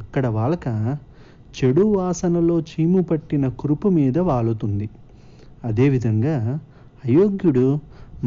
అక్కడ వాలక చెడు వాసనలో చీము పట్టిన కురుపు మీద వాలుతుంది అదేవిధంగా అయోగ్యుడు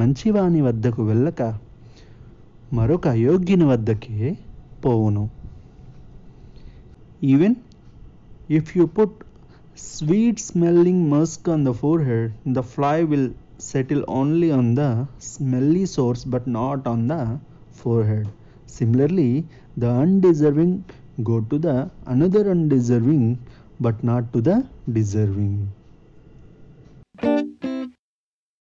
మంచివాని వద్దకు వెళ్ళక మరొక అయోగ్యుని వద్దకే పోవును even if you put sweet smelling musk on the forehead the fly will only on the smelly source but not on the forehead similarly the undeserving go to the another undeserving but not to the deserving